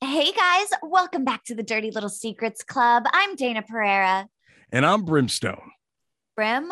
Hey guys, welcome back to the Dirty Little Secrets Club. I'm Dayna Pereira. And I'm Brimstone. Brim,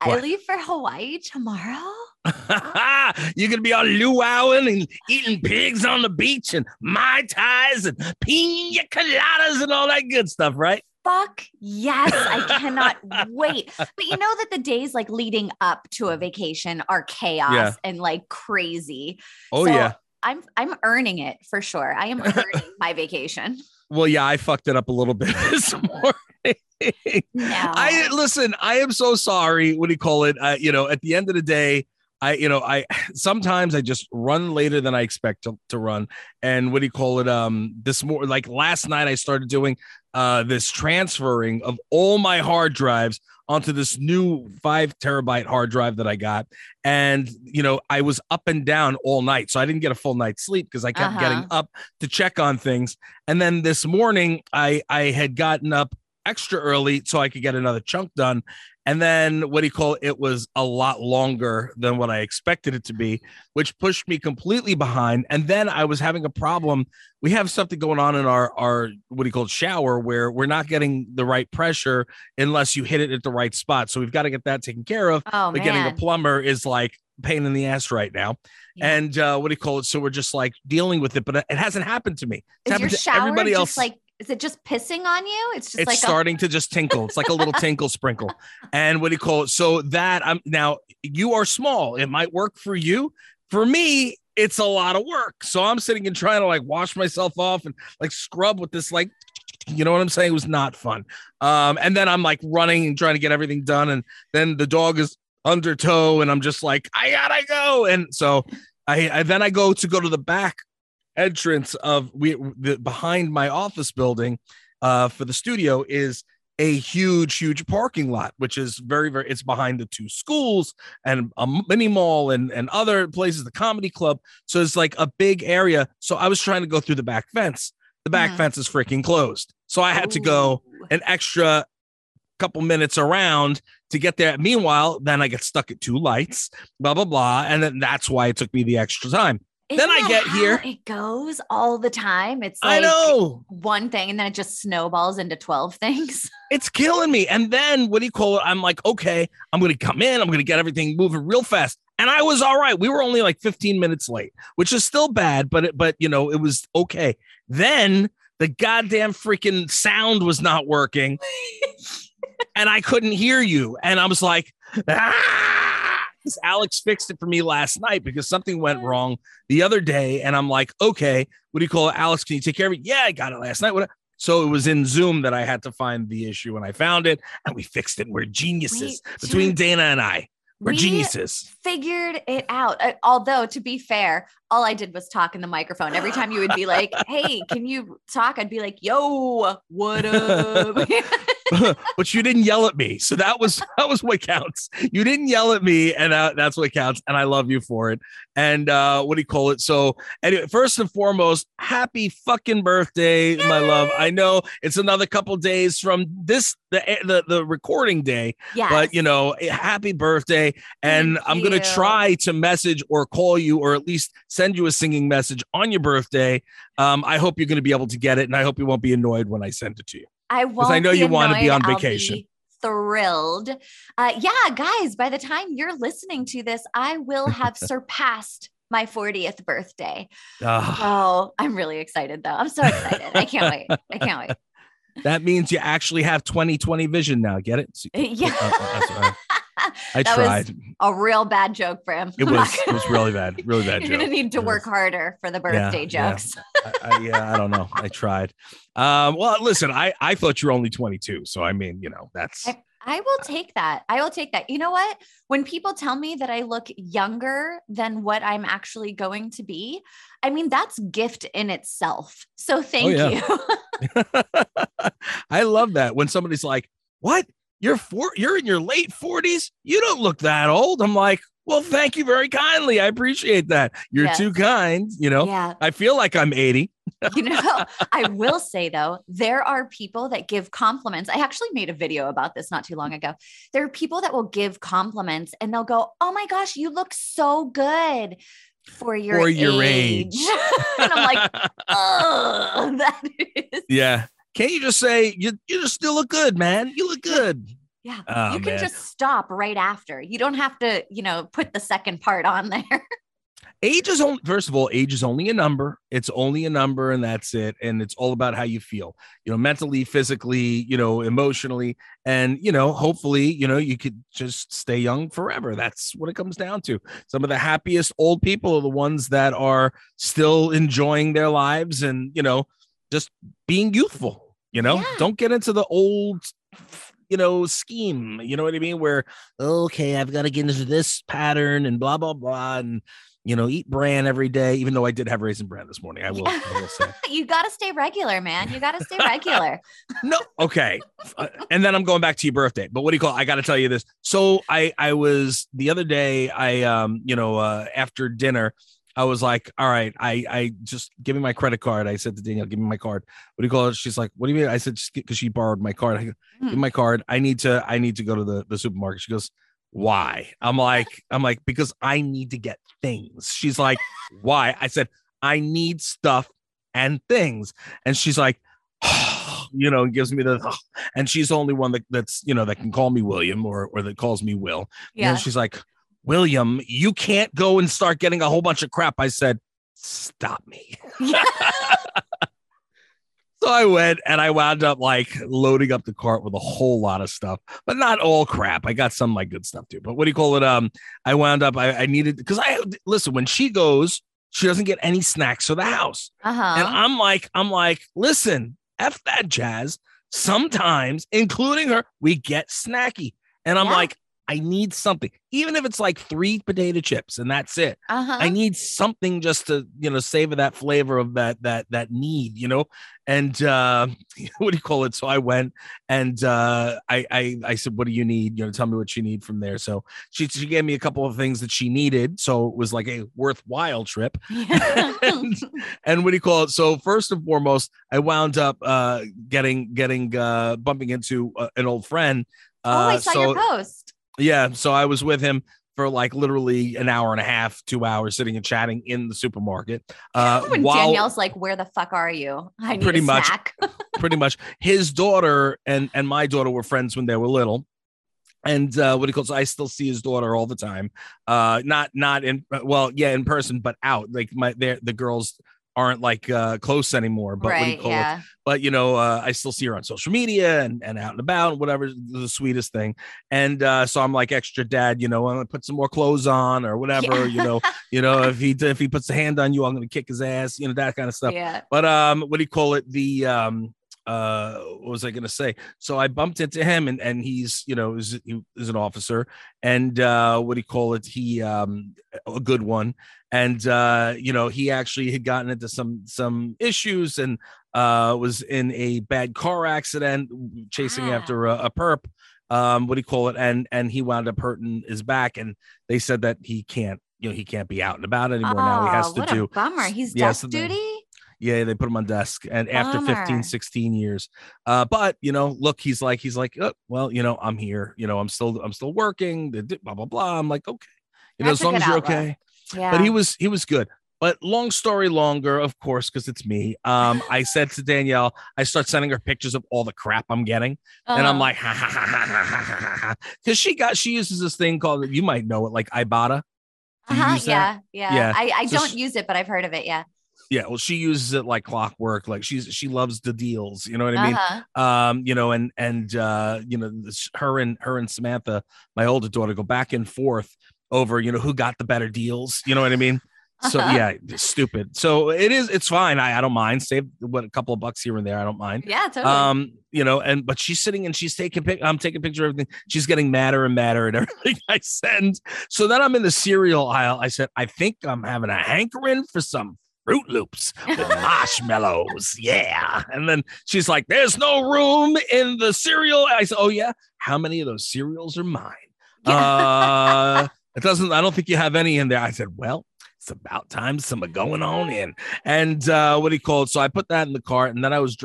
I leave for Hawaii tomorrow. You're gonna be all luauing and eating pigs on the beach and mai tais and pina coladas and all that good stuff, right? Fuck yes, I cannot wait. But you know that the days like leading up to a vacation are chaos Yeah. and like crazy. Oh So yeah. I'm I'm earning it for sure. I am earning my vacation. Well, yeah, I fucked it up a little bit this morning. No. I listen. I am so sorry. What do you call it? Uh, you know, at the end of the day, I, you know, I sometimes I just run later than I expect to, to run. And what do you call it? Um, this more like last night, I started doing uh this transferring of all my hard drives onto this new five terabyte hard drive that I got. And you know, I was up and down all night, so I didn't get a full night's sleep because I kept Uh-huh. getting up to check on things. And then this morning, I I had gotten up extra early so I could get another chunk done. And then what do you call it? It was a lot longer than what I expected it to be, which pushed me completely behind. And then I was having a problem. We have something going on in our our what do you call it shower where we're not getting the right pressure unless you hit it at the right spot. So we've got to get that taken care of. oh but man. getting a plumber is like pain in the ass right now. Yeah. And uh, what do you call it? So we're just like dealing with it, but it hasn't happened to me. It's is your happened to everybody just else like is it just pissing on you? It's just it's like starting to just tinkle. It's like a little tinkle sprinkle. And what do you call it? So that I'm now you are small. It might work for you. For me, it's a lot of work. So I'm sitting and trying to like wash myself off and like scrub with this like you know what I'm saying? It was not fun. Um, and then I'm like running and trying to get everything done. And then the dog is under tow, and I'm just like, I gotta go. And so I, I then I go to go to the back entrance of we the behind my office building uh for the studio is a huge huge parking lot which is very very it's behind the two schools and a mini mall and and other places the comedy club. So it's like a big area. So i was trying to go through the back fence. The back Mhm. fence is freaking closed. So i had to go an extra couple minutes around to get there. Meanwhile then i get stuck at two lights blah blah blah. And then that's why it took me the extra time Then Isn't I get here- It goes all the time. It's i know one thing and then it just snowballs into 12 things. it's killing me. And then what do you call it? I'm like, okay, I'm gonna come in, I'm gonna get everything moving real fast. And I was all right. We were only like 15 minutes late, which is still bad, but it, but you know, it was okay. Then the goddamn freaking sound was not working, and I couldn't hear you. And I was like, ah! Alex fixed it for me last night because something went wrong the other day. And I'm like, okay, what do you call it? Alex, can you take care of it? Yeah, I got it last night. What? So it was in Zoom that I had to find the issue and I found it and we fixed it. We're geniuses Wait, between. Dayna and I. We're We geniuses. Figured it out. Uh, although, to be fair, all I did was talk in the microphone. Every time you would be like, hey, can you talk? I'd be like, yo, what up? but you didn't yell at me. So that was that was what counts. You didn't yell at me, and uh, that's what counts. And I love you for it. And uh, what do you call it? So anyway, first and foremost, happy fucking birthday, my love. I know it's another couple days from this the the, the recording day, yeah. but you know, eh, happy birthday. And Thank I'm gonna try to message or call you or at least send you a singing message on your birthday. Um, I hope you're gonna be able to get it, and I hope you won't be annoyed when I send it to you. I won't. I know be you wanna be annoyed. on I'll vacation. be thrilled. Uh, yeah, guys, by the time you're listening to this, I will have surpassed my 40th birthday. Ah. Oh, I'm really excited though. I'm so excited. I can't wait. I can't wait. That means you actually have 2020 vision now. Get it? Yeah. Uh, uh, that's all right. I That was tried. a real bad joke, Brim. It was it was really bad. Really bad You're gonna need to It work was. harder for the birthday yeah. jokes. I, I, yeah, I don't know. I tried. Um, well, listen, I I thought you were only 22, so I mean, you know, that's I- I will take that. I will take that. You know what? When people tell me that I look younger than what I'm actually going to be, I mean, that's gift in itself. So thank yeah. you. I love that when somebody's like, "What? You're four? You're in your late forties? You don't look that old." I'm like, "Well, thank you very kindly. I appreciate that. You're Yes. too kind." You know, Yeah. I feel like I'm 80. You know, I will say though, there are people that give compliments. I actually made a video about this not too long ago. There are people that will give compliments and they'll go, Oh my gosh, you look so good for your, For your age. age. and I'm like, Oh, that is. yeah. Can't you just say you you just still look good, man? You look good. Yeah. Oh, you can man. just stop right after. You don't have to, you know, put the second part on there. age is only first of all age is only a number it's only a number and that's it and it's all about how you feel you know mentally physically you know emotionally and you know hopefully you know you could just stay young forever that's what it comes down to some of the happiest old people are the ones that are still enjoying their lives and you know just being youthful you know Yeah. don't get into the old you know scheme you know what i mean where okay i've got to get into this pattern and blah blah blah and you know, eat bran every day, even though I did have raisin bran this morning. I will, I will say. you got to stay regular, man. You got to stay regular. No, okay. Uh, and then I'm going back to your birthday. But what do you call? I got to tell you this. So I I was the other day. I um you know uh, after dinner. I was like, all right, I I just give me my credit card. I said to Danielle, give me my card. What do you call it? She's like, what do you mean? I said, just because she borrowed my card. I go, give mm. me my card. I need to, I need to go to the, the supermarket. She goes, why? I'm like, I'm like, because I need to get things. She's like, why? I said, I need stuff and things. And she's like, you know, gives me the, and she's the only one that, that's, you know, that can call me William or, or that calls me Will. Yeah. she's like, William, you can't go and start getting a whole bunch of crap. I said, stop me. Yeah. So I went and I wound up like loading up the cart with a whole lot of stuff, but not all crap. I got some of my good stuff too. But what do you call it? Um, I wound up I, I needed because I listen when she goes, she doesn't get any snacks for the house, and Uh-huh. I'm like, I'm like, listen, f that jazz. Sometimes, including her, we get snacky, and I'm Yeah. like, I need something, even if it's like three potato chips and that's it. Uh-huh. I need something just to, you know, savor that flavor of that that that need, you know. And uh what do you call it? So I went and uh I I I said, What do you need? You know, tell me what you need from there. So she she gave me a couple of things that she needed. So it was like a worthwhile trip. and, and what do you call it? So first and foremost, I wound up uh getting getting uh bumping into uh, an old friend. oh, I Uh, saw so your post. Yeah, so I was with him for like literally an hour and a half, two hours, sitting and chatting in the supermarket. Uh, when while Danielle's like, "Where the fuck are you? I need Pretty much. snack." pretty much his daughter and and my daughter were friends when they were little. And uh, what he calls, I still see his daughter all the time. Uh, not not in well, yeah, in person, but out. Like my, the girls aren't like uh close anymore. But what do you right? call it? Yeah. but you know uh, i still see her on social media and, and out and about whatever the sweetest thing and uh, so i'm like extra dad you know i'm gonna put some more clothes on or whatever Yeah. you know you know if he if he puts a hand on you i'm gonna kick his ass you know that kind of stuff Yeah. but um what do you call it the um uh what was i gonna say so i bumped into him and and he's you know is he is an officer and uh what do you call it he um a good one and uh you know he actually had gotten into some some issues and uh was in a bad car accident chasing Wow. after a, a perp um what do you call it and and he wound up hurting his back and they said that he can't you know he can't be out and about anymore now he has Oh, to what do a bummer. He's Yeah, desk so duty. Yeah, they put him on desk, and after 15, 16 years. Uh, but you know, look, he's like, he's like, oh, well, you know, I'm here. You know, I'm still, I'm still working. Blah blah blah. I'm like, okay, you That's know, as long as you're okay. Yeah. But he was, he was good. But long story longer, of course, because it's me. Um, I said to Danielle, I start sending her pictures of all the crap I'm getting, uh-huh. and I'm uh-huh. like, ha ha ha ha ha ha, because she got she uses this thing called you might know it like Ibotta. Uh-huh, yeah, yeah, yeah, I, I so don't she, use it, but I've heard of it. Yeah. Yeah, well, she uses it like clockwork. Like she's she loves the deals. You know what I mean? uh-huh. um you know and and uh you know this, her and her and samantha my older daughter go back and forth over you know who got the better deals you know what i mean so Uh-huh. yeah stupid so it is it's fine i, I don't mind save what a couple of bucks here and there i don't mind Yeah, totally. um you know and but she's sitting and she's taking pic i'm taking picture of everything she's getting madder and madder at everything i send so then i'm in the cereal aisle i said i think i'm having a hankering for some Froot Loops with marshmallows. Yeah. And then she's like, There's no room in the cereal. I said, Oh, yeah. How many of those cereals are mine? Uh, it doesn't, I don't think you have any in there. I said, Well, it's about time some are going on in. And uh, what do you call it? So I put that in the cart and then I was,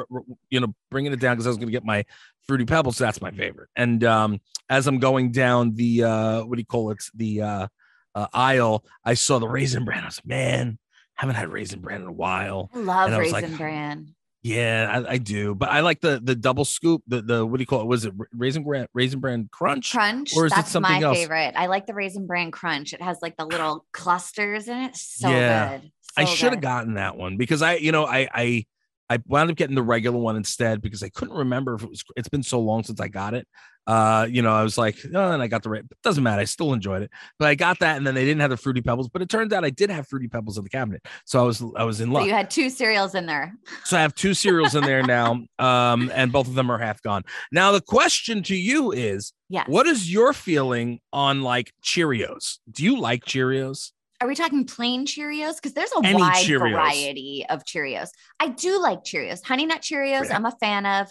you know, bringing it down because I was going to get my Fruity Pebbles. That's my favorite. And um, as I'm going down the, uh, what do you call it? The uh, uh, aisle, I saw the Raisin Bran. I was like, man, haven't had Raisin Bran in a while. I love I raisin like, bran. Yeah, I, I do, but I like the the double scoop. The the what do you call it? Was it Raisin Bran Raisin Bran Crunch? Crunch. Or is it that's something my else? favorite. I like the raisin bran crunch. It has like the little clusters in it. So Yeah. good. I should have gotten that one because I, you know, I I I wound up getting the regular one instead because I couldn't remember if it was. It's been so long since I got it. Uh, you know, I was like, oh, and I got the right. Doesn't matter. I still enjoyed it, but I got that, and then they didn't have the fruity pebbles. But it turns out I did have fruity pebbles in the cabinet, so I was I was in So you had two cereals in there. So I have two cereals in there now, um, and both of them are half gone. Now the question to you is, yeah, what is your feeling on like Cheerios? Do you like Cheerios? Are we talking plain Cheerios? Because there's a Any wide Cheerios. variety of Cheerios. I do like Cheerios. Honey Nut Cheerios, Really? I'm a fan of.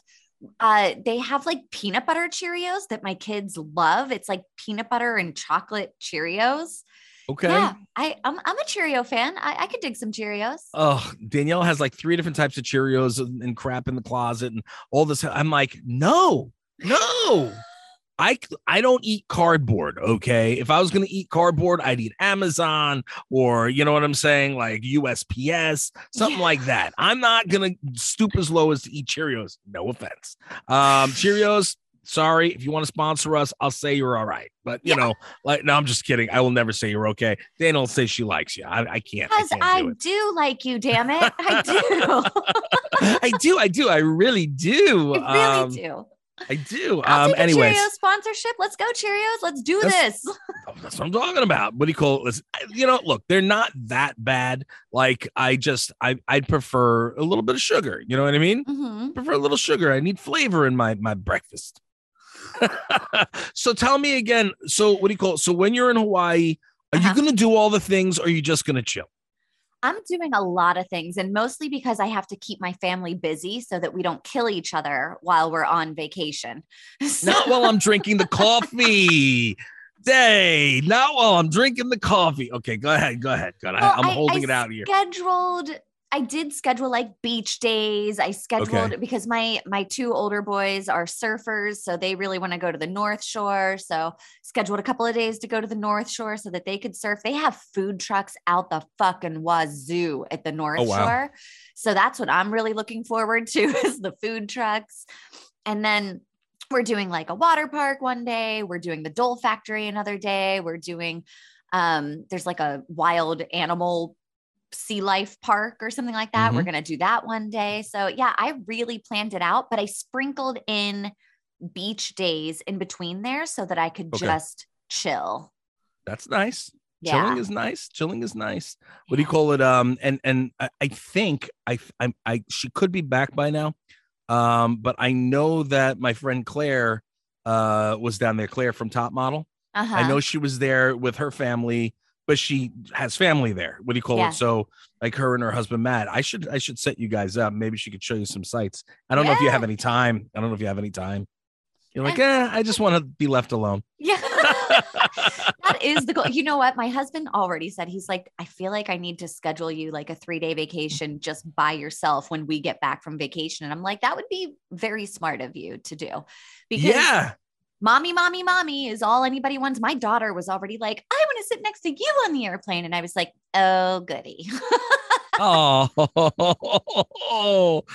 Uh, they have like peanut butter Cheerios that my kids love. It's like peanut butter and chocolate Cheerios. Okay. Yeah, I, I'm, I'm a Cheerio fan. I, I could dig some Cheerios. Oh, Danielle has like three different types of Cheerios and, and crap in the closet and all this. I'm like, no, no. I I don't eat cardboard. Okay. If I was gonna eat cardboard, I'd eat Amazon or you know what I'm saying, like USPS, something Yeah. like that. I'm not gonna stoop as low as to eat Cheerios. No offense. Um, Cheerios. Sorry, if you want to sponsor us, I'll say you're all right. But you Yeah. know, like, no, I'm just kidding. I will never say you're okay. Daniel will say she likes you. I, I can't. I Because can't I do do like you, damn it. I do. I do, I do, I really do. I really um, do. I do. I'll Um, take a anyways, Cheerio sponsorship. Let's go, Cheerios. Let's do That's- this. that's what I'm talking about. What do you call it? You know, look, they're not that bad. Like, I just, I, I'd prefer a little bit of sugar. You know what I mean? Mhm. prefer a little sugar. I need flavor in my my breakfast. so tell me again. So what do you call it? So when you're in Hawaii, are Uh-huh. you gonna do all the things, or are you just gonna chill? I'm doing a lot of things, and mostly because I have to keep my family busy so that we don't kill each other while we're on vacation. So- Not while I'm drinking the coffee. Day, not while I'm drinking the coffee. Okay, go ahead. Go ahead. Go ahead. Well, I, I'm I- holding I it out here. scheduled i did schedule like beach days. I scheduled because my my two older boys are surfers so they really want to go to the north shore so scheduled a couple of days to go to the north shore so that they could surf. They have food trucks out the fucking wazoo at the north Oh, wow. shore. So that's what i'm really looking forward to is the food trucks. And then we're doing like a water park one day. We're doing the dole factory another day. We're doing um there's like a wild animal sea life park or something like that. We're Mm-hmm. going to do that one day. So, yeah, I really planned it out, but I sprinkled in beach days in between there so that I could Okay. just chill. That's nice. Yeah. Chilling is nice. Chilling is nice. What do you call it? Um, and and I, I think I I I she could be back by now. Um, but I know that my friend Claire uh was down there. Claire from Top Model. Uh-huh. I know she was there with her family, but she has family there. What do you call Yeah. it? So like her and her husband Matt. I should I should set you guys up. Maybe she could show you some sites. I don't know if you have any time. I don't know if you have any time. You're like, eh, I just want to be left alone. Yeah. that is the goal. You know what? My husband already said he's like, I feel like I need to schedule you like a three day vacation just by yourself when we get back from vacation. And I'm like, that would be very smart of you to do because yeah. Mommy, mommy, mommy is all anybody wants. My daughter was already like, I want to sit next to you on the airplane. And I was like, oh, goody. Oh,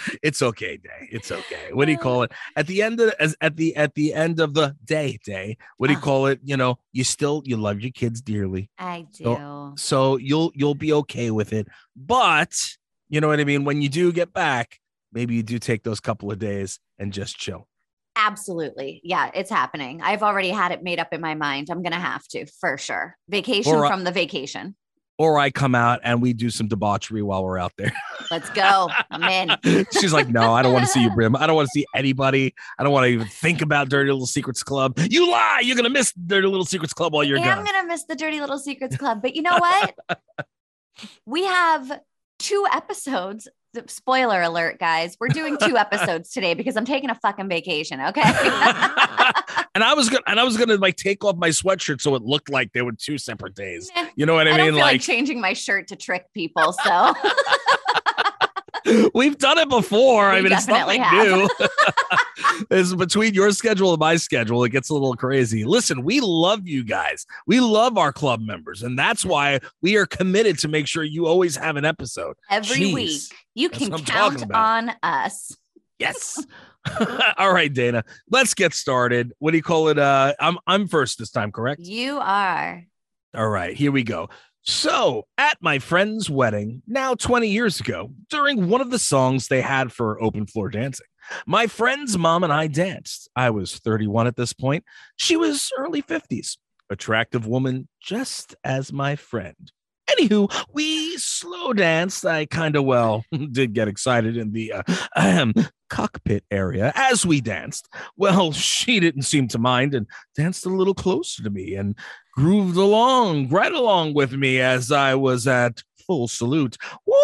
it's okay, day. It's okay. What do you call it? At the end of as at the at the end of the day, day. What do you Uh. call it? You know, you still you love your kids dearly, I do. So- so you'll you'll be okay with it. But you know what I mean. When you do get back, maybe you do take those couple of days and just chill. Absolutely. Yeah, it's happening. I've already had it made up in my mind. I'm going to have to for sure. Vacation Or, from the vacation. Or I come out and we do some debauchery while we're out there. Let's go. I'm in. She's like, no, I don't want to see you, Brim. I don't want to see anybody. I don't want to even think about Dirty Little Secrets Club. You lie. You're gonna miss Dirty Little Secrets Club while you're I am going to miss the Dirty Little Secrets Club. But you know what? we have two episodes. Spoiler alert, guys. We're doing two episodes today because I'm taking a fucking vacation. Okay. and I was gonna and I was gonna like take off my sweatshirt so it looked like there were two separate days. You know what I, I mean? like, like changing my shirt to trick people. So We've done it before. We I mean, it's nothing new. it's between your schedule and my schedule. It gets a little crazy. Listen, we love you guys. We love our club members, and that's why we are committed to make sure you always have an episode every Jeez. week you can what I'm talking count on us. Yes. All right, Dayna. Let's get started. What do you call it? Uh, I'm I'm first this time, correct? You are. All right, here we go. So, at my friend's wedding, now 20 years ago, during one of the songs they had for open floor dancing, my friend's mom and I danced. I was 31 at this point. She was early 50s. Attractive woman, just as my friend. Anywho, we slow danced. I kind of, well, did get excited in the uh, cockpit area as we danced. Well, she didn't seem to mind and danced a little closer to me and grooved along, right along with me as I was at full salute. Wow!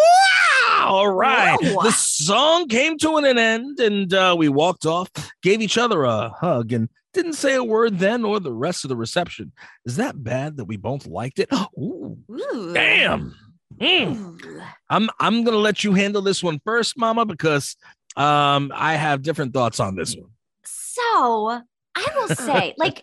All right. The song came to an end and uh, we walked off, gave each other a hug, and didn't say a word then or the rest of the reception. Is that bad that we both liked it? Ooh, Ooh. damn. Mm. Ooh. I'm I'm gonna let you handle this one first, Mama, because um I have different thoughts on this one. So I will say, like,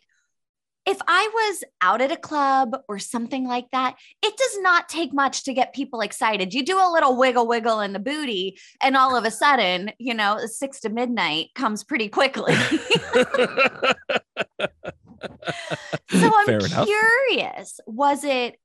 if I was out at a club or something like that, it does not take much to get people excited. You do a little wiggle wiggle in the booty, and all of a sudden, you know, six to midnight comes pretty quickly. so I'm Fair enough. curious, was it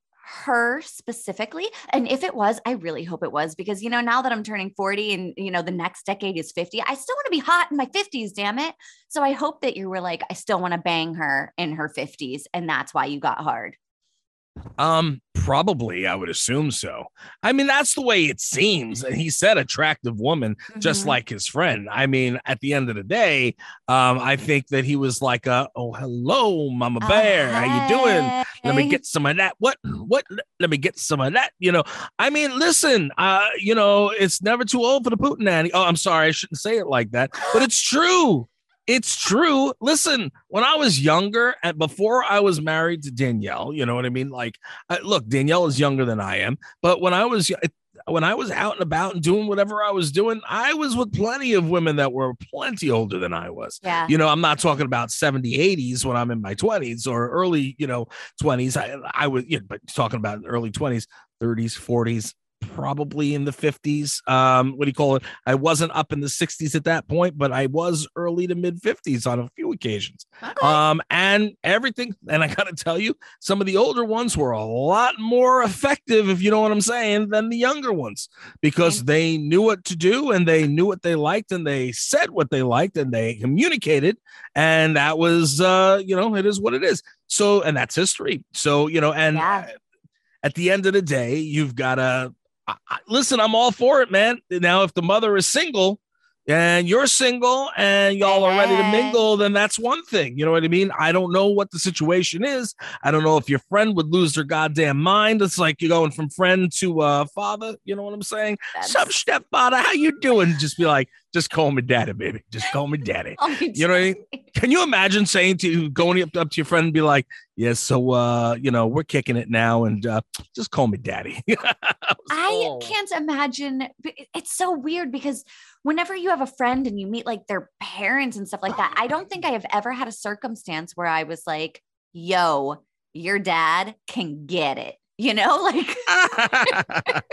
her specifically? And if it was, I really hope it was because, you know, now that I'm turning 40 and, you know, the next decade is 50, I still want to be hot in my 50s, damn it. So I hope that you were like, I still want to bang her in her 50s. And that's why you got hard. Um, probably, I would assume so. I mean, that's the way it seems. And he said attractive woman, just Mhm. like his friend. I mean, at the end of the day, um, I think that he was like, uh, oh, hello, Mama Bear. How you doing? Let me get some of that. What? What? Let me get some of that. You know, I mean, listen, uh, you know, it's never too old for the Putin nanny. Oh, I'm sorry, I shouldn't say it like that, but it's true. It's true. Listen, when I was younger and before I was married to Danielle, you know what I mean? Like, uh, look, Danielle is younger than I am, but when I was when I was out and about and doing whatever I was doing, I was with plenty of women that were plenty older than I was Yeah. you know i'm not talking about 70 80s when i'm in my 20s or early you know 20s i, I was you know, but talking about early 20s 30s 40s probably in the 50s um what do you call it? I wasn't up in the 60s at that point but i was early to mid 50s on a few occasions. Um and everything and i gotta tell you some of the older ones were a lot more effective if you know what i'm saying than the younger ones because they knew what to do and they knew what they liked and they said what they liked and they communicated and that was uh you know it is what it is. So and that's history. So you know and Yeah. at the end of the day you've got to I, I- listen i'm all for it man. Now if the mother is single and you're single and y'all are ready to mingle then that's one thing. You know what i mean? I don't know what the situation is. I don't know if your friend would lose their goddamn mind. It's like you're going from friend to uh father. You know what i'm saying? That's- Sup, stepfather? How you doing? Just be like, just call me daddy, baby. Just call me daddy. Oh, You know what I mean? Can you imagine saying to going up, up to your friend and be like, yeah, so uh, you know, we're kicking it now and uh just call me daddy. I Oh. can't imagine. It's so weird because whenever you have a friend and you meet like their parents and stuff like that, I don't think I have ever had a circumstance where I was like, yo, your dad can get it. You know, like,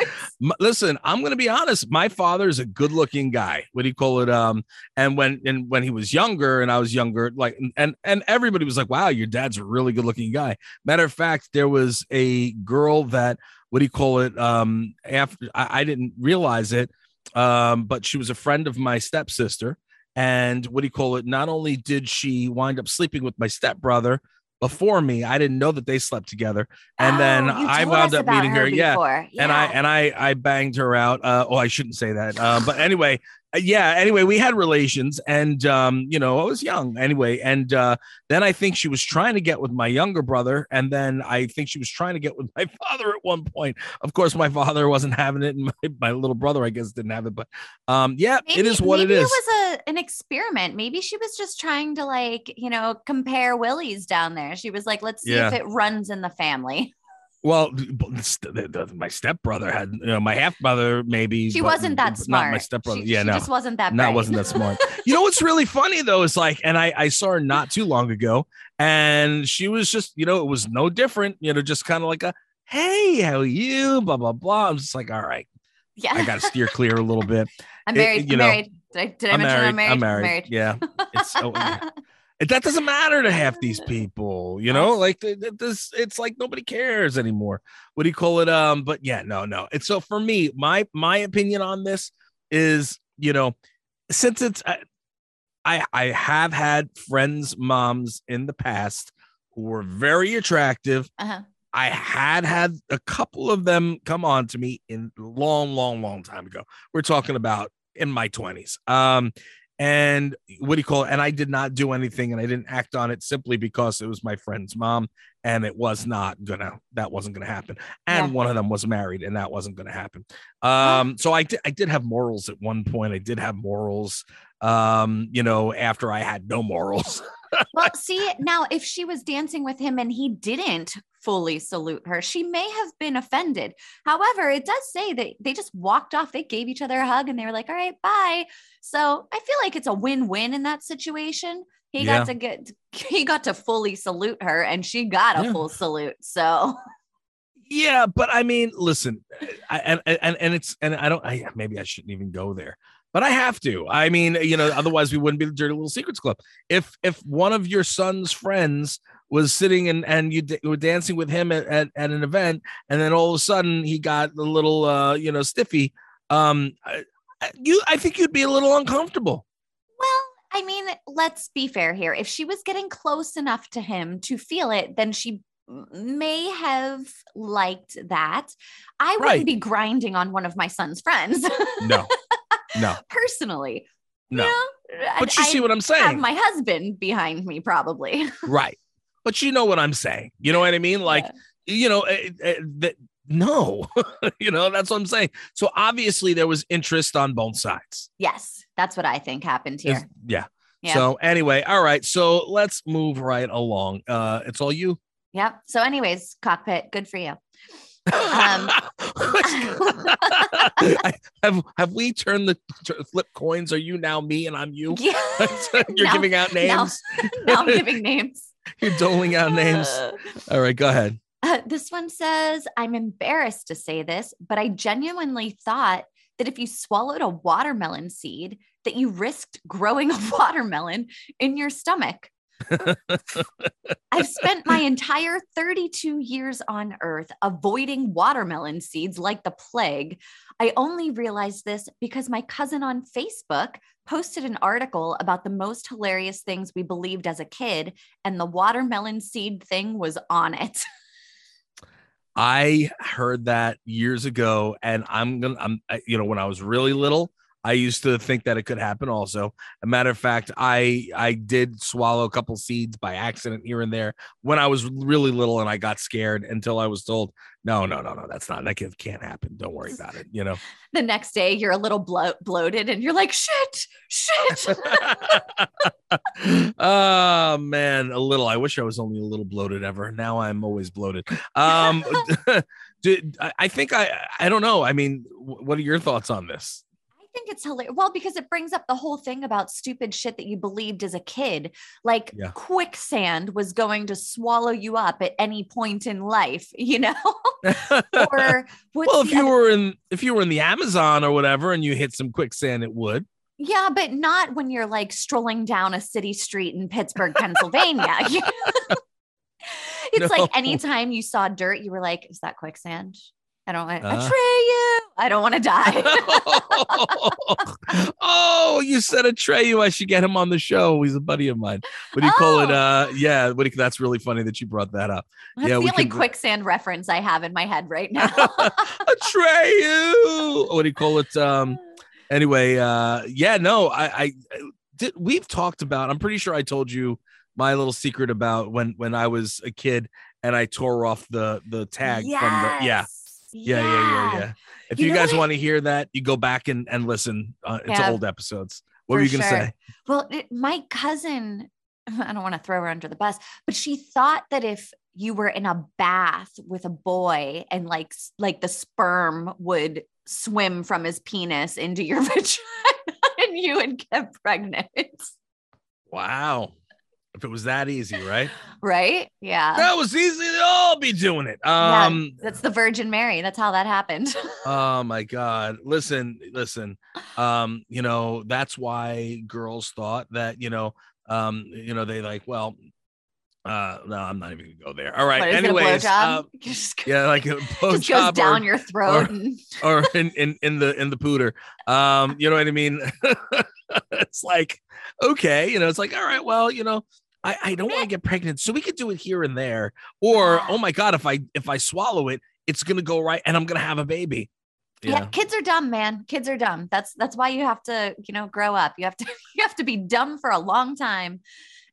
Listen, I'm gonna be honest. My father is a good-looking guy. What do you call it? Um, and when and when he was younger, and I was younger, like, and and everybody was like, "Wow, your dad's a really good-looking guy." Matter of fact, there was a girl that what do you call it? Um, after I, I didn't realize it, um, but she was a friend of my stepsister, and what do you call it? Not only did she wind up sleeping with my stepbrother before me, I didn't know that they slept together, and then Oh, you I wound up meeting her. Yeah, before. and I and I I banged her out. Uh, oh, I shouldn't say that. Uh, but anyway, yeah anyway we had relations and um you know i was young anyway and uh then i think she was trying to get with my younger brother and then i think she was trying to get with my father at one point of course my father wasn't having it and my, my little brother i guess didn't have it but um yeah Maybe, it is what it is it was a an experiment. Maybe she was just trying to like, you know, compare willies down there. She was like, let's see Yeah. if it runs in the family. Well st- the- the- my stepbrother had you know my half brother maybe She wasn't that smart. not my stepbrother She, yeah she no just wasn't that No, wasn't that smart. You know what's really funny though is like, and I I saw her not too long ago, and she was just, you know, it was no different. You know, just kind of like a, hey, how are you? Blah blah blah. I'm just like, all right, yeah. I got to steer clear a little bit. I'm it- married. you I'm know, married. Did I, did I I'm mention married. I'm married? I'm married. Yeah, it's oh. It- that doesn't matter to half these people. You know, like th- th- this, it's like nobody cares anymore. What do you call it? Um, but yeah, no, no. It's so for me, my my opinion on this is, you know, since it's I I, I have had friends moms in the past who were very attractive Uh-huh. i had had a couple of them come on to me in long long long time ago we're talking about in my 20s um and what do you call it and i did not do anything and i didn't act on it simply because it was my friend's mom and it was not gonna that wasn't gonna happen and Yeah. one of them was married and that wasn't gonna happen um so i did i did have morals at one point i did have morals um you know after i had no morals Well, see, now if she was dancing with him and he didn't fully salute her, she may have been offended. However, it does say that they just walked off. They gave each other a hug and they were like, all right, bye. So I feel like it's a win win in that situation. He Yeah. got to get, he got to fully salute her and she got a Yeah. full salute. So Yeah, but I mean, listen, I, and and and it's and I don't. I maybe I shouldn't even go there, but I have to. I mean, you know, otherwise we wouldn't be the Dirty Little Secrets Club. If if one of your son's friends was sitting and and you d- were dancing with him at, at, at an event, and then all of a sudden he got a little, uh, you know, stiffy. Um, I- you, I think you'd be a little uncomfortable. Well, I mean, let's be fair here. If she was getting close enough to him to feel it, then she may have liked that. I wouldn't Right. be grinding on one of my son's friends No, no, personally. no. You know? But you see what I'm saying. have my husband behind me, probably. right? But you know what I'm saying. You know what I mean? Like. Yeah. you know eh, that no you know that's what i'm saying so obviously there was interest on both sides yes, that's what I think happened here. yeah. Yeah. so anyway all right so let's move right along uh it's all you Yep. So, anyways, cockpit, good for you. Um, have have we turned the flip coins are you now me and i'm you Yeah. you're Now- giving out names now I'm giving names. you're doling out names all right go ahead Uh, this one says, I'm embarrassed to say this, but I genuinely thought that if you swallowed a watermelon seed, that you risked growing a watermelon in your stomach. I've spent my entire 32 years on earth avoiding watermelon seeds like the plague. I only realized this because my cousin on Facebook posted an article about the most hilarious things we believed as a kid, and the watermelon seed thing was on it. I heard that years ago, and I'm gonna, I'm, I- you know, when I was really little, I used to think that it could happen. Also, a matter of fact, I I did swallow a couple seeds by accident here and there when I was really little, and I got scared until I was told, no, no, no, no, that's not that can't- happen. Don't worry about it. You know. the next day you're a little blo- bloated and you're like shit shit oh man, a little. I wish I was only a little bloated ever. Now I'm always bloated. Um, I think I I don't know. I mean, what are your thoughts on this? I think it's hilarious well because it brings up the whole thing about stupid shit that you believed as a kid like Yeah. quicksand was going to swallow you up at any point in life you know or well, if you other- were in if you were in the Amazon or whatever, and you hit some quicksand, it would. yeah but not when you're like strolling down a city street in pittsburgh pennsylvania it's No. like anytime you saw dirt you were like is that quicksand i don't want Uh. Atreyu. i don't want to die oh, you said Atreyu. I should get him on the show. He's a buddy of mine. What do you call it? Oh. Uh, yeah. What do you, that's really funny that you brought that up. That's Yeah, the only could- quicksand reference I have in my head right now. Atreyu. What do you call it? Um, anyway, uh, yeah, no, I, I did. We've talked about. I'm pretty sure I told you my little secret about when when I was a kid and I tore off the the tag from the yeah. Yes. Yeah, yeah, yeah, yeah. If you, You know guys want to hear that, you go back and, and listen uh, to Yeah. old episodes. What were you gonna sure. say? Well, it, my cousin, I don't want to throw her under the bus, but she thought that if you were in a bath with a boy and like like the sperm would swim from his penis into your vagina and you would get pregnant. Wow. If it was that easy, right? Right? Yeah. that was easy. They'd all be doing it. Yeah, Um, that's the Virgin Mary. That's how that happened. Oh my God. Listen, listen. Um, you know, that's why girls thought that, you know, um, you know, they like, well, uh, no, I'm not even gonna go there. All right. What Anyways, it a blowjob? uh, just, yeah, like a just goes down or, your throat. and, or in, in in the in the pooter. Um, you know what I mean? it's like, okay, you know, it's like, all right, well, you know, I, I don't want to get pregnant, so we could do it here and there. Or, oh my God, if I if I swallow it, it's gonna go right and I'm gonna have a baby. yeah. kids are dumb, man. Kids are dumb. That's that's why you have to, you know, grow up. You have to you have to be dumb for a long time.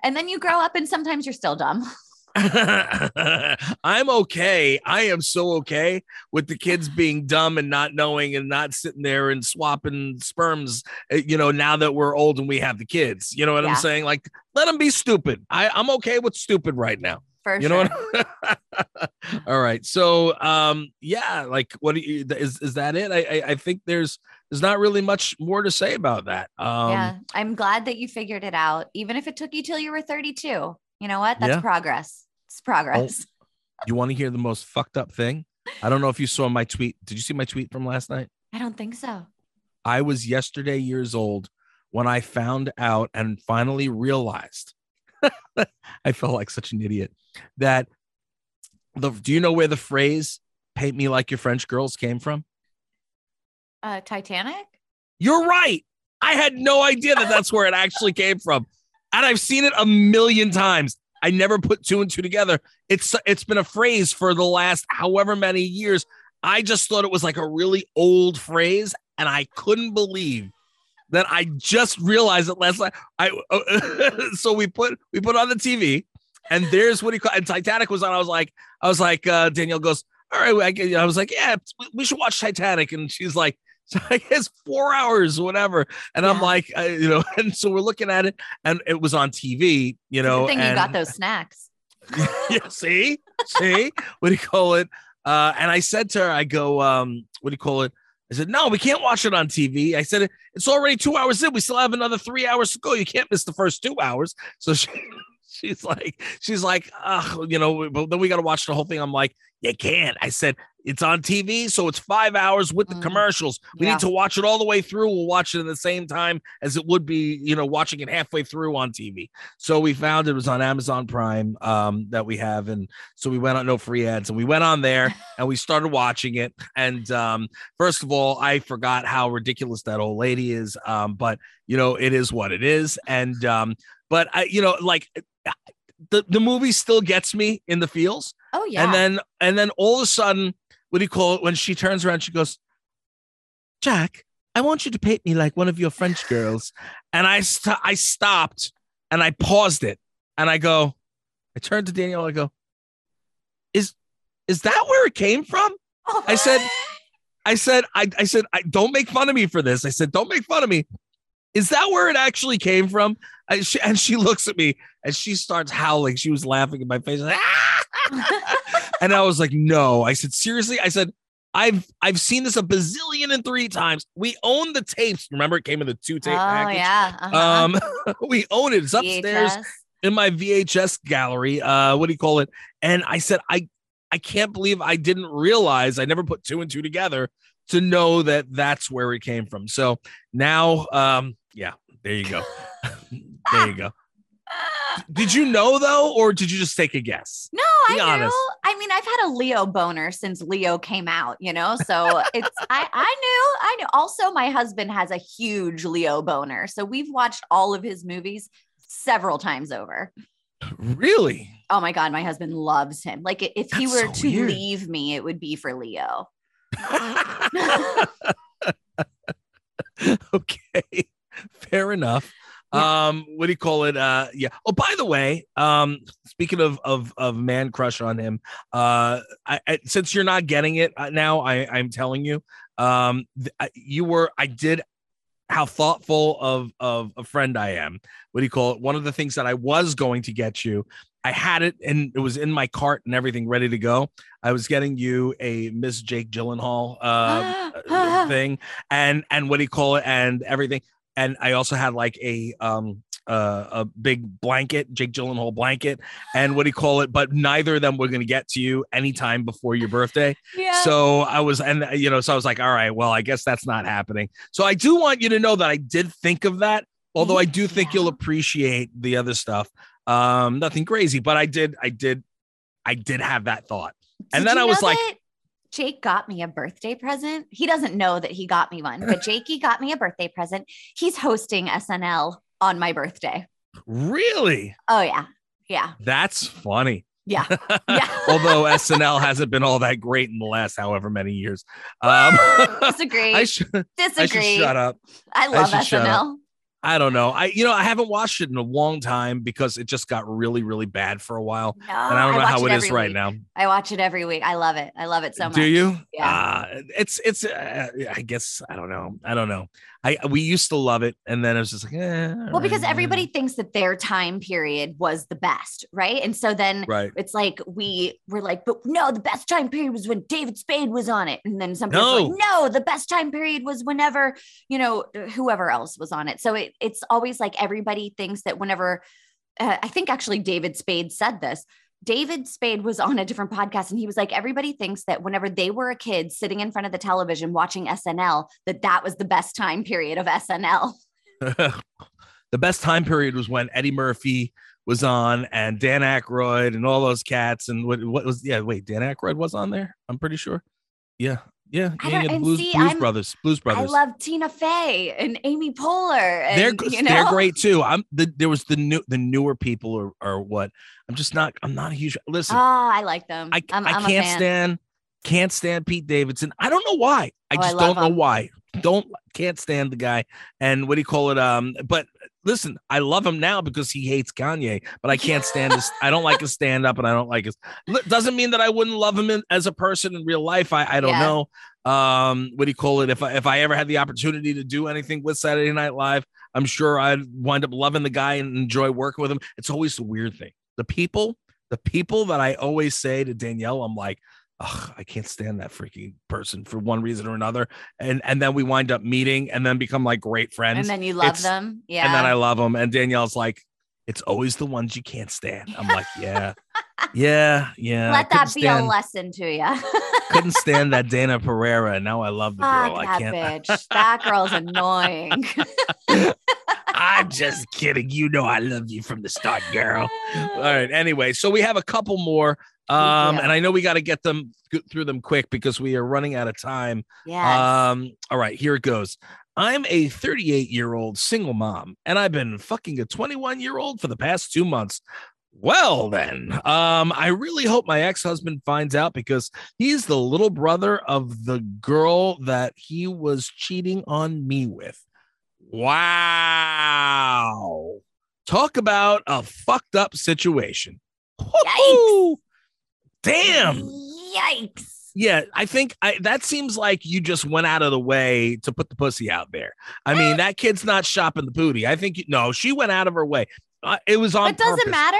And then you grow up and sometimes you're still dumb. I'm okay. I am so okay with the kids being dumb and not knowing and not sitting there and swapping sperms. uh, You know, now that we're old and we have the kids, you know what Yeah. I'm saying? Like, let them be stupid. I, I'm okay with stupid right now. For You sure. know what? All right. So, um, yeah, like, what do you, is is that it? I, I I think there's there's not really much more to say about that. Um, yeah. I'm glad that you figured it out, even if it took you till you were 32. You know what? That's Yeah. Oh. progress. It's progress. You want to hear the most fucked up thing? I don't know if you saw my tweet. Did you see my tweet from last night? I don't think so. I was yesterday years old when I found out and finally realized I felt like such an idiot that the do you know where the phrase paint me like your French girls came from? Uh, Titanic? You're right. I had no idea that that's where it actually came from. And I've seen it a million times. I never put two and two together. It's it's been a phrase for the last however many years. I just thought it was like a really old phrase and I couldn't believe that I just realized it last night. I so we put we put on the TV and there's what he called and Titanic was on. I was like I was like uh Danielle goes, "All right, I, I was like, yeah, we should watch Titanic." And she's like so I guess four hours, whatever. And I'm like, uh, you know, and so we're looking at it, and it was on TV, you know. good thing you got those snacks. yeah, see, see, what do you call it? Uh, and I said to her, I go, um, what do you call it? I said, no, we can't watch it on TV. I said, it's already two hours in. We still have another three hours to go. You can't miss the first two hours. So she, she's like, she's like, you know, but then we got to watch the whole thing. I'm like, you can't. I said, it's on TV, so it's five hours with the Mm. commercials. We Yeah. need to watch it all the way through. We'll watch it at the same time as it would be, you know, watching it halfway through on TV. So we found it was on Amazon Prime um, that we have, and so we went on no free ads, and we went on there and we started watching it. And um, first of all, I forgot how ridiculous that old lady is, um, but you know, it is what it is. And um, but I, you know, like the the movie still gets me in the feels. Oh yeah. And then and then all of a sudden, what do you call it? When she turns around, she goes, Jack, I want you to paint me like one of your French girls. And I st- I stopped and I paused it. And I go, I turned to Danielle, I go, Is is that where it came from? I said, I said, I, I said, I don't make fun of me for this. I said, don't make fun of me. Is that where it actually came from? I, she, and she looks at me and she starts howling. She was laughing in my face. "Ah!" and I was like, no. I said, seriously? I said, I've I've seen this a bazillion and three times. We own the tapes. Remember, it came in the two tape package. yeah. uh-huh. Um, we own it. It's upstairs VHS. in my VHS gallery. Uh, what do you call it? And I said, I I can't believe I didn't realize. I never put two and two together to know that that's where it came from. So now, um, yeah, there you go. there you go. Did you know though, or did you just take a guess? No, Be I honest. knew. I mean, I've had a Leo boner since Leo came out, you know. So it's I I knew. I knew. Also, my husband has a huge Leo boner, so we've watched all of his movies several times over. Really? Oh my god, my husband loves him. Like if he were so to weird. leave me, it would be for Leo. okay, fair enough. Yeah. Um, what do you call it? Uh, yeah. Oh, by the way, um, speaking of of of man crush on him, uh, I, I since you're not getting it uh, now, I I'm telling you, um, th- you were I did how thoughtful of of a friend I am. What do you call it? One of the things that I was going to get you, I had it and it was in my cart and everything ready to go. I was getting you a Miss Jake Gyllenhaal uh, uh, thing and and what do you call it and everything. And I also had like a um uh, a big blanket, Jake Gyllenhaal blanket, and what do you call it? But neither of them were going to get to you anytime before your birthday. yeah. So I was, and you know, so I was like, all right, well, I guess that's not happening. So I do want you to know that I did think of that, although I do think you'll appreciate the other stuff. Um, nothing crazy, but I did, I did, I did have that thought. and then I was like- that Jake got me a birthday present. He doesn't know that he got me one, but Jakey got me a birthday present. He's hosting SNL on my birthday. Really? Oh yeah. Yeah. That's funny. Yeah. Yeah. Although SNL hasn't been all that great in the last however many years. Um, Disagree. I should, I should Disagree. shut up. I love should shut up. I don't know. I, you know, I haven't watched it in a long time because it just got really, really bad for a while. No, And I don't know how it is every right now. I watch it every week. I love it. I love it so much. Do you? Yeah. Uh, it's it's. Uh, I guess I don't know. I don't know. I we used to love it, and then I was just like, eh, Well, because alright, everybody thinks that their time period was the best, right? And so then right. it's like we were like, but no, the best time period was when David Spade was on it. And then some people are like, no, the best time period was whenever, you know, whoever else was on it. So it, it's always like everybody thinks that whenever, uh, I think actually David Spade said this. David Spade was on a different podcast and he was like, everybody thinks that whenever they were a kid sitting in front of the television watching SNL, that that was the best time period of SNL. the best time period was when Eddie Murphy was on, and Dan Aykroyd, and all those cats, and what what was yeah? Wait, Dan Aykroyd was on there. I'm pretty sure. Yeah, yeah, I and Blues, see, Blues Brothers, Blues I love Tina Fey and Amy Poehler. And, they're you know? they're great too. I'm the there was the new the newer people or or what. I'm just not. I'm not a huge. Listen, Oh, I like them. I, I'm, I I'm a can't fan. stand can't stand Pete Davidson. I don't know why. I Oh, just love don't know why. Don't can't stand the guy. And what do you call it? Um, but listen, I love him now because he hates Kanye, but I can't stand his. I don't like his stand up, and I don't like his. Doesn't mean that I wouldn't love him in, as a person in real life. I I don't Yeah. know. Um, what do you call it? If I if I ever had the opportunity to do anything with Saturday Night Live, I'm sure I'd wind up loving the guy and enjoy working with him. It's always the weird thing. The people, the people that I always say to Danielle, I'm like, Ugh, I can't stand that freaking person for one reason or another. And and then we wind up meeting and then become like great friends. And then you love It's- them. Yeah. And then I love them. And Danielle's like, it's always the ones you can't stand. I'm like, yeah, yeah, yeah. Let that be stand- a lesson to you. couldn't stand that Dayna Pereira. Now I love the girl. Fuck I that can't. bitch. That girl's annoying. I'm just kidding. You know I love you from the start, girl. All right. Anyway, so we have a couple more. Um, do. and I know we got to get them through them quick because we are running out of time. Yes. Um, all right, here it goes. I'm a 38 year old single mom, and I've been fucking a 21 year old for the past two months. Well, then, um, I really hope my ex husband finds out because he's the little brother of the girl that he was cheating on me with. Wow. Talk about a fucked up situation. Woo-hoo. Damn Yikes. yeah i think i that seems like you just went out of the way to put the pussy out there i mean that kid's not shopping the booty i think you, no she went out of her way uh, it was on It doesn't purpose. matter.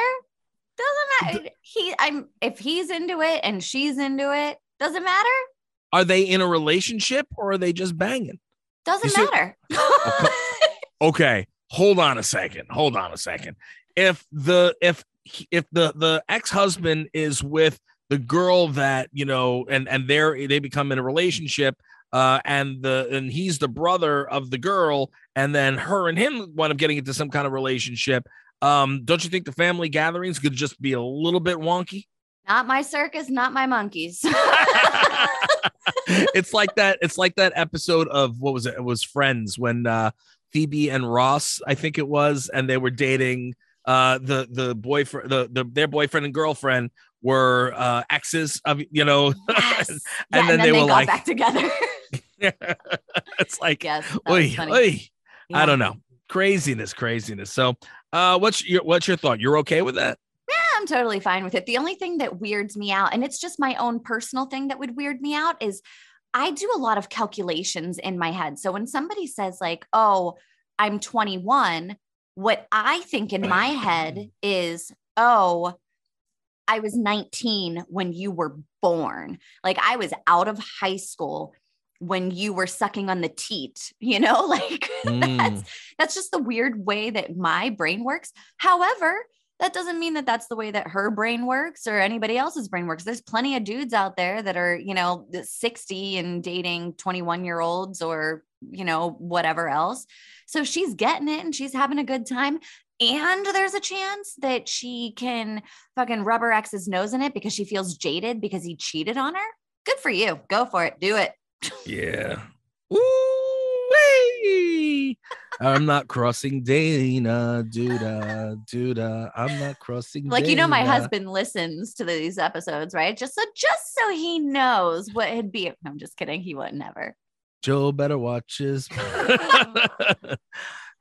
Doesn't matter. He I'm if he's into it and she's into it, doesn't matter. are they in a relationship or are they just banging Doesn't it- matter. okay hold on a second hold on a second if the if if the the ex-husband is with the girl that you know and and they're they become in a relationship uh and the and he's the brother of the girl and then her and him wind up getting into some kind of relationship. Um don't you think the family gatherings could just be a little bit wonky? Not my circus, not my monkeys. it's like that it's like that episode of what was it? It was friends when uh phoebe and ross i think it was and they were dating uh the the boyfriend the, the their boyfriend and girlfriend were uh exes of you know yes. And Yeah, then they were got like- back together. it's like, Yes. oy, oy. I don't know. Craziness, craziness. So, uh, what's your what's your thought? You're okay with that? Yeah, I'm totally fine with it. The only thing that weirds me out, and it's just my own personal thing that would weird me out, is I do a lot of calculations in my head. So when somebody says, like, oh, I'm 21, what I think in my head is, oh, I was 19 when you were born. Like I was out of high school when you were sucking on the teat, you know, like Mm. that's that's just the weird way that my brain works. However, that doesn't mean that that's the way that her brain works or anybody else's brain works. There's plenty of dudes out there that are, you know, 60 and dating 21 year olds or, you know, whatever else. So she's getting it and she's having a good time. And there's a chance that she can fucking rub her ex's nose in it because she feels jaded because he cheated on her. Good for you. Go for it. Do it. Yeah. Ooh-wee. I'm not crossing Dayna, duda, duda. I'm not crossing. like you know my husband listens to these episodes right just so just so he knows what it'd be No, i'm just kidding he would never Joe better watch his.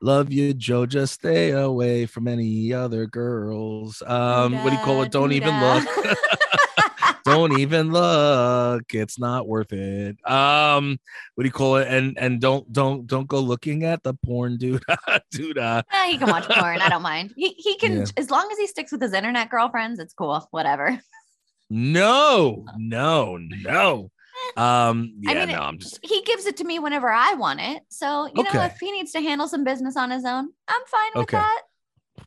Love you, Joe. Just stay away from any other girls. Um, what do you call it? Don't even look. don't even look. It's not worth it. Um, what do you call it? And and don't don't don't go looking at the porn, dude. dude. Uh, he can watch porn i don't mind he, he can Yeah. as long as he sticks with his internet girlfriends it's cool whatever no, no, no. Um, yeah, I mean, no. I'm just he gives it to me whenever i want it so you know if he needs to handle some business on his own i'm fine with Okay. that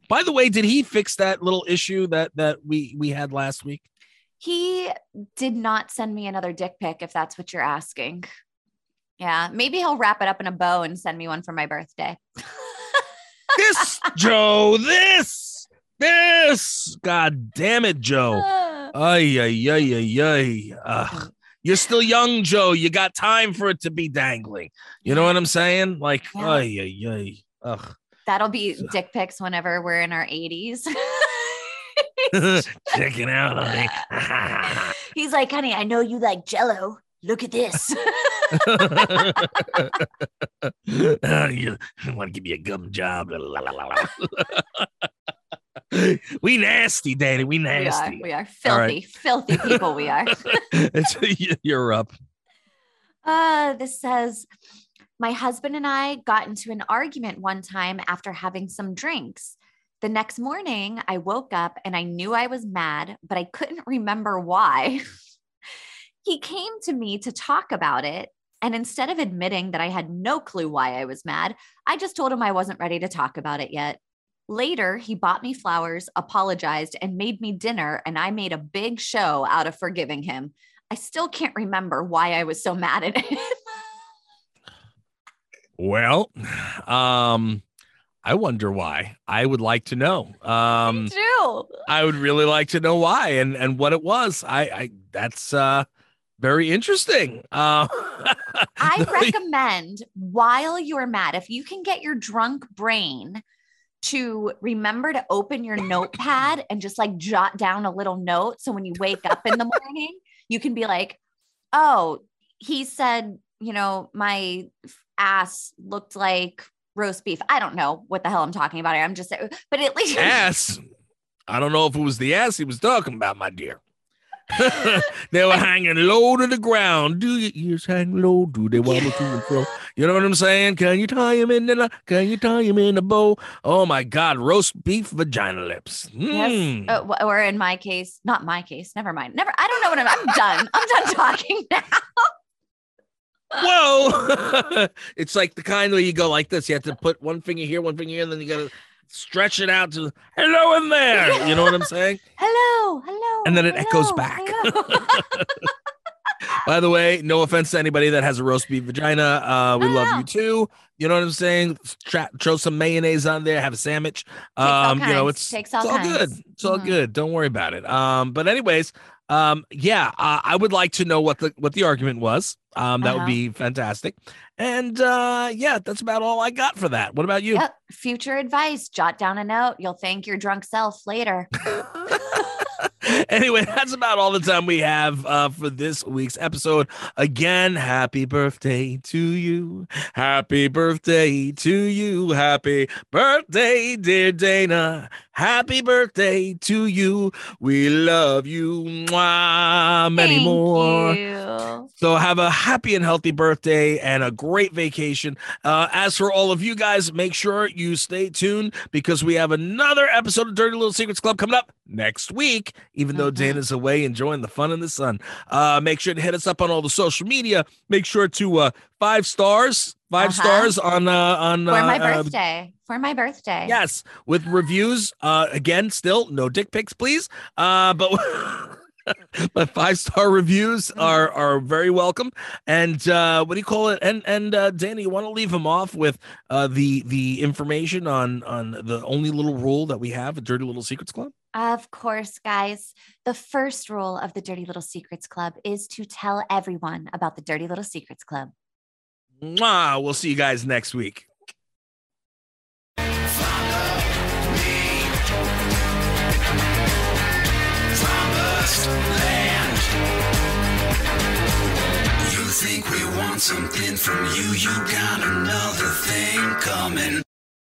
By the way, did he fix that little issue that that we we had last week? he did not send me another dick pic if that's what you're asking yeah maybe he'll wrap it up in a bow and send me one for my birthday This Joe, this this. God damn it, Joe. Ay ay ay ay ay. Ugh. You're still young, Joe. You got time for it to be dangling. You know what I'm saying? Like, Yeah. ay ay ay. Ugh. That'll be dick pics whenever we're in our 80s. Checking out, honey. He's like, honey, I know you like jello. Look at this. Uh, you want to give me a gum job? we nasty, Danny. We we are. nasty. We are filthy, right. filthy people. We are. It's- You're up. Uh, this says, my husband and I got into an argument one time after having some drinks. The next morning, I woke up and I knew I was mad, but I couldn't remember why. he came to me to talk about it. And instead of admitting that I had no clue why I was mad, I just told him I wasn't ready to talk about it yet. Later, he bought me flowers, apologized, and made me dinner. And I made a big show out of forgiving him. I still can't remember why I was so mad at him. Well, um, I wonder why. I would like to know. Um, Me too. I would really like to know why and and what it was. I, I that's uh very interesting. Uh, I recommend while you're mad, if you can get your drunk brain to remember to open your notepad and just like jot down a little note. So when you wake up in the morning, you can be like, oh, he said, you know, my ass looked like roast beef. I don't know what the hell I'm talking about here. I'm just saying, but at least ass. I don't know if it was the ass he was talking about, my dear. they were hanging low to the ground. Do your ears hang low? Do they wobble to and fro? You know what I'm saying? Can you tie him in the can you tie him in a bow? Oh my God, roast beef vagina lips. Yes. Mm. Uh, wh- or in my case, not my case. Never mind. Never. I don't know what I'm. I'm done. I'm done talking now. Whoa! it's like the kind where you go like this. You have to put one finger here, one finger here, and then you got to stretch it out to hello in there. You know what I'm saying? Hello, hello. And then it echoes back. By the way, no offense to anybody that has a roast beef vagina. Uh, we love you too. You know what I'm saying? Tra- throw some mayonnaise on there. Have a sandwich. all Um, you know, kinds. it's Takes it's all all good. It's all Mhm. good. Don't worry about it. Um, but anyways, um, yeah, uh, I would like to know what the what the argument was. Um, that would Uh-huh. be fantastic. And uh, yeah, that's about all I got for that. What about you? Yep. Future advice. Jot down a note. You'll thank your drunk self later. anyway, that's about all the time we have uh, for this week's episode. Again, happy birthday to you. Happy birthday to you. Happy birthday, dear Dayna. Happy birthday to you. We love you. Mwah, many Thank more. you. So have a happy and healthy birthday and a great vacation. Uh, as for all of you guys, make sure you stay tuned because we have another episode of Dirty Little Secrets Club coming up next week. Even though Mhm. Dayna's away enjoying the fun in the sun, uh, make sure to hit us up on all the social media. Make sure to uh, five stars, 5 Uh-huh. stars on uh, on For my uh, uh, birthday. For my birthday. Yes, with reviews. Uh, again, still no dick pics, please. Uh, but but five star reviews Mm. are are very welcome. And uh, what do you call it? And and uh, Danny, you want to leave him off with uh, the the information on on the only little rule that we have at Dirty Little Secrets Club. Of course, guys. The first rule of the Dirty Little Secrets Club is to tell everyone about the Dirty Little Secrets Club. Mwah. We'll see you guys next week. You think we want something from you, you got another thing coming.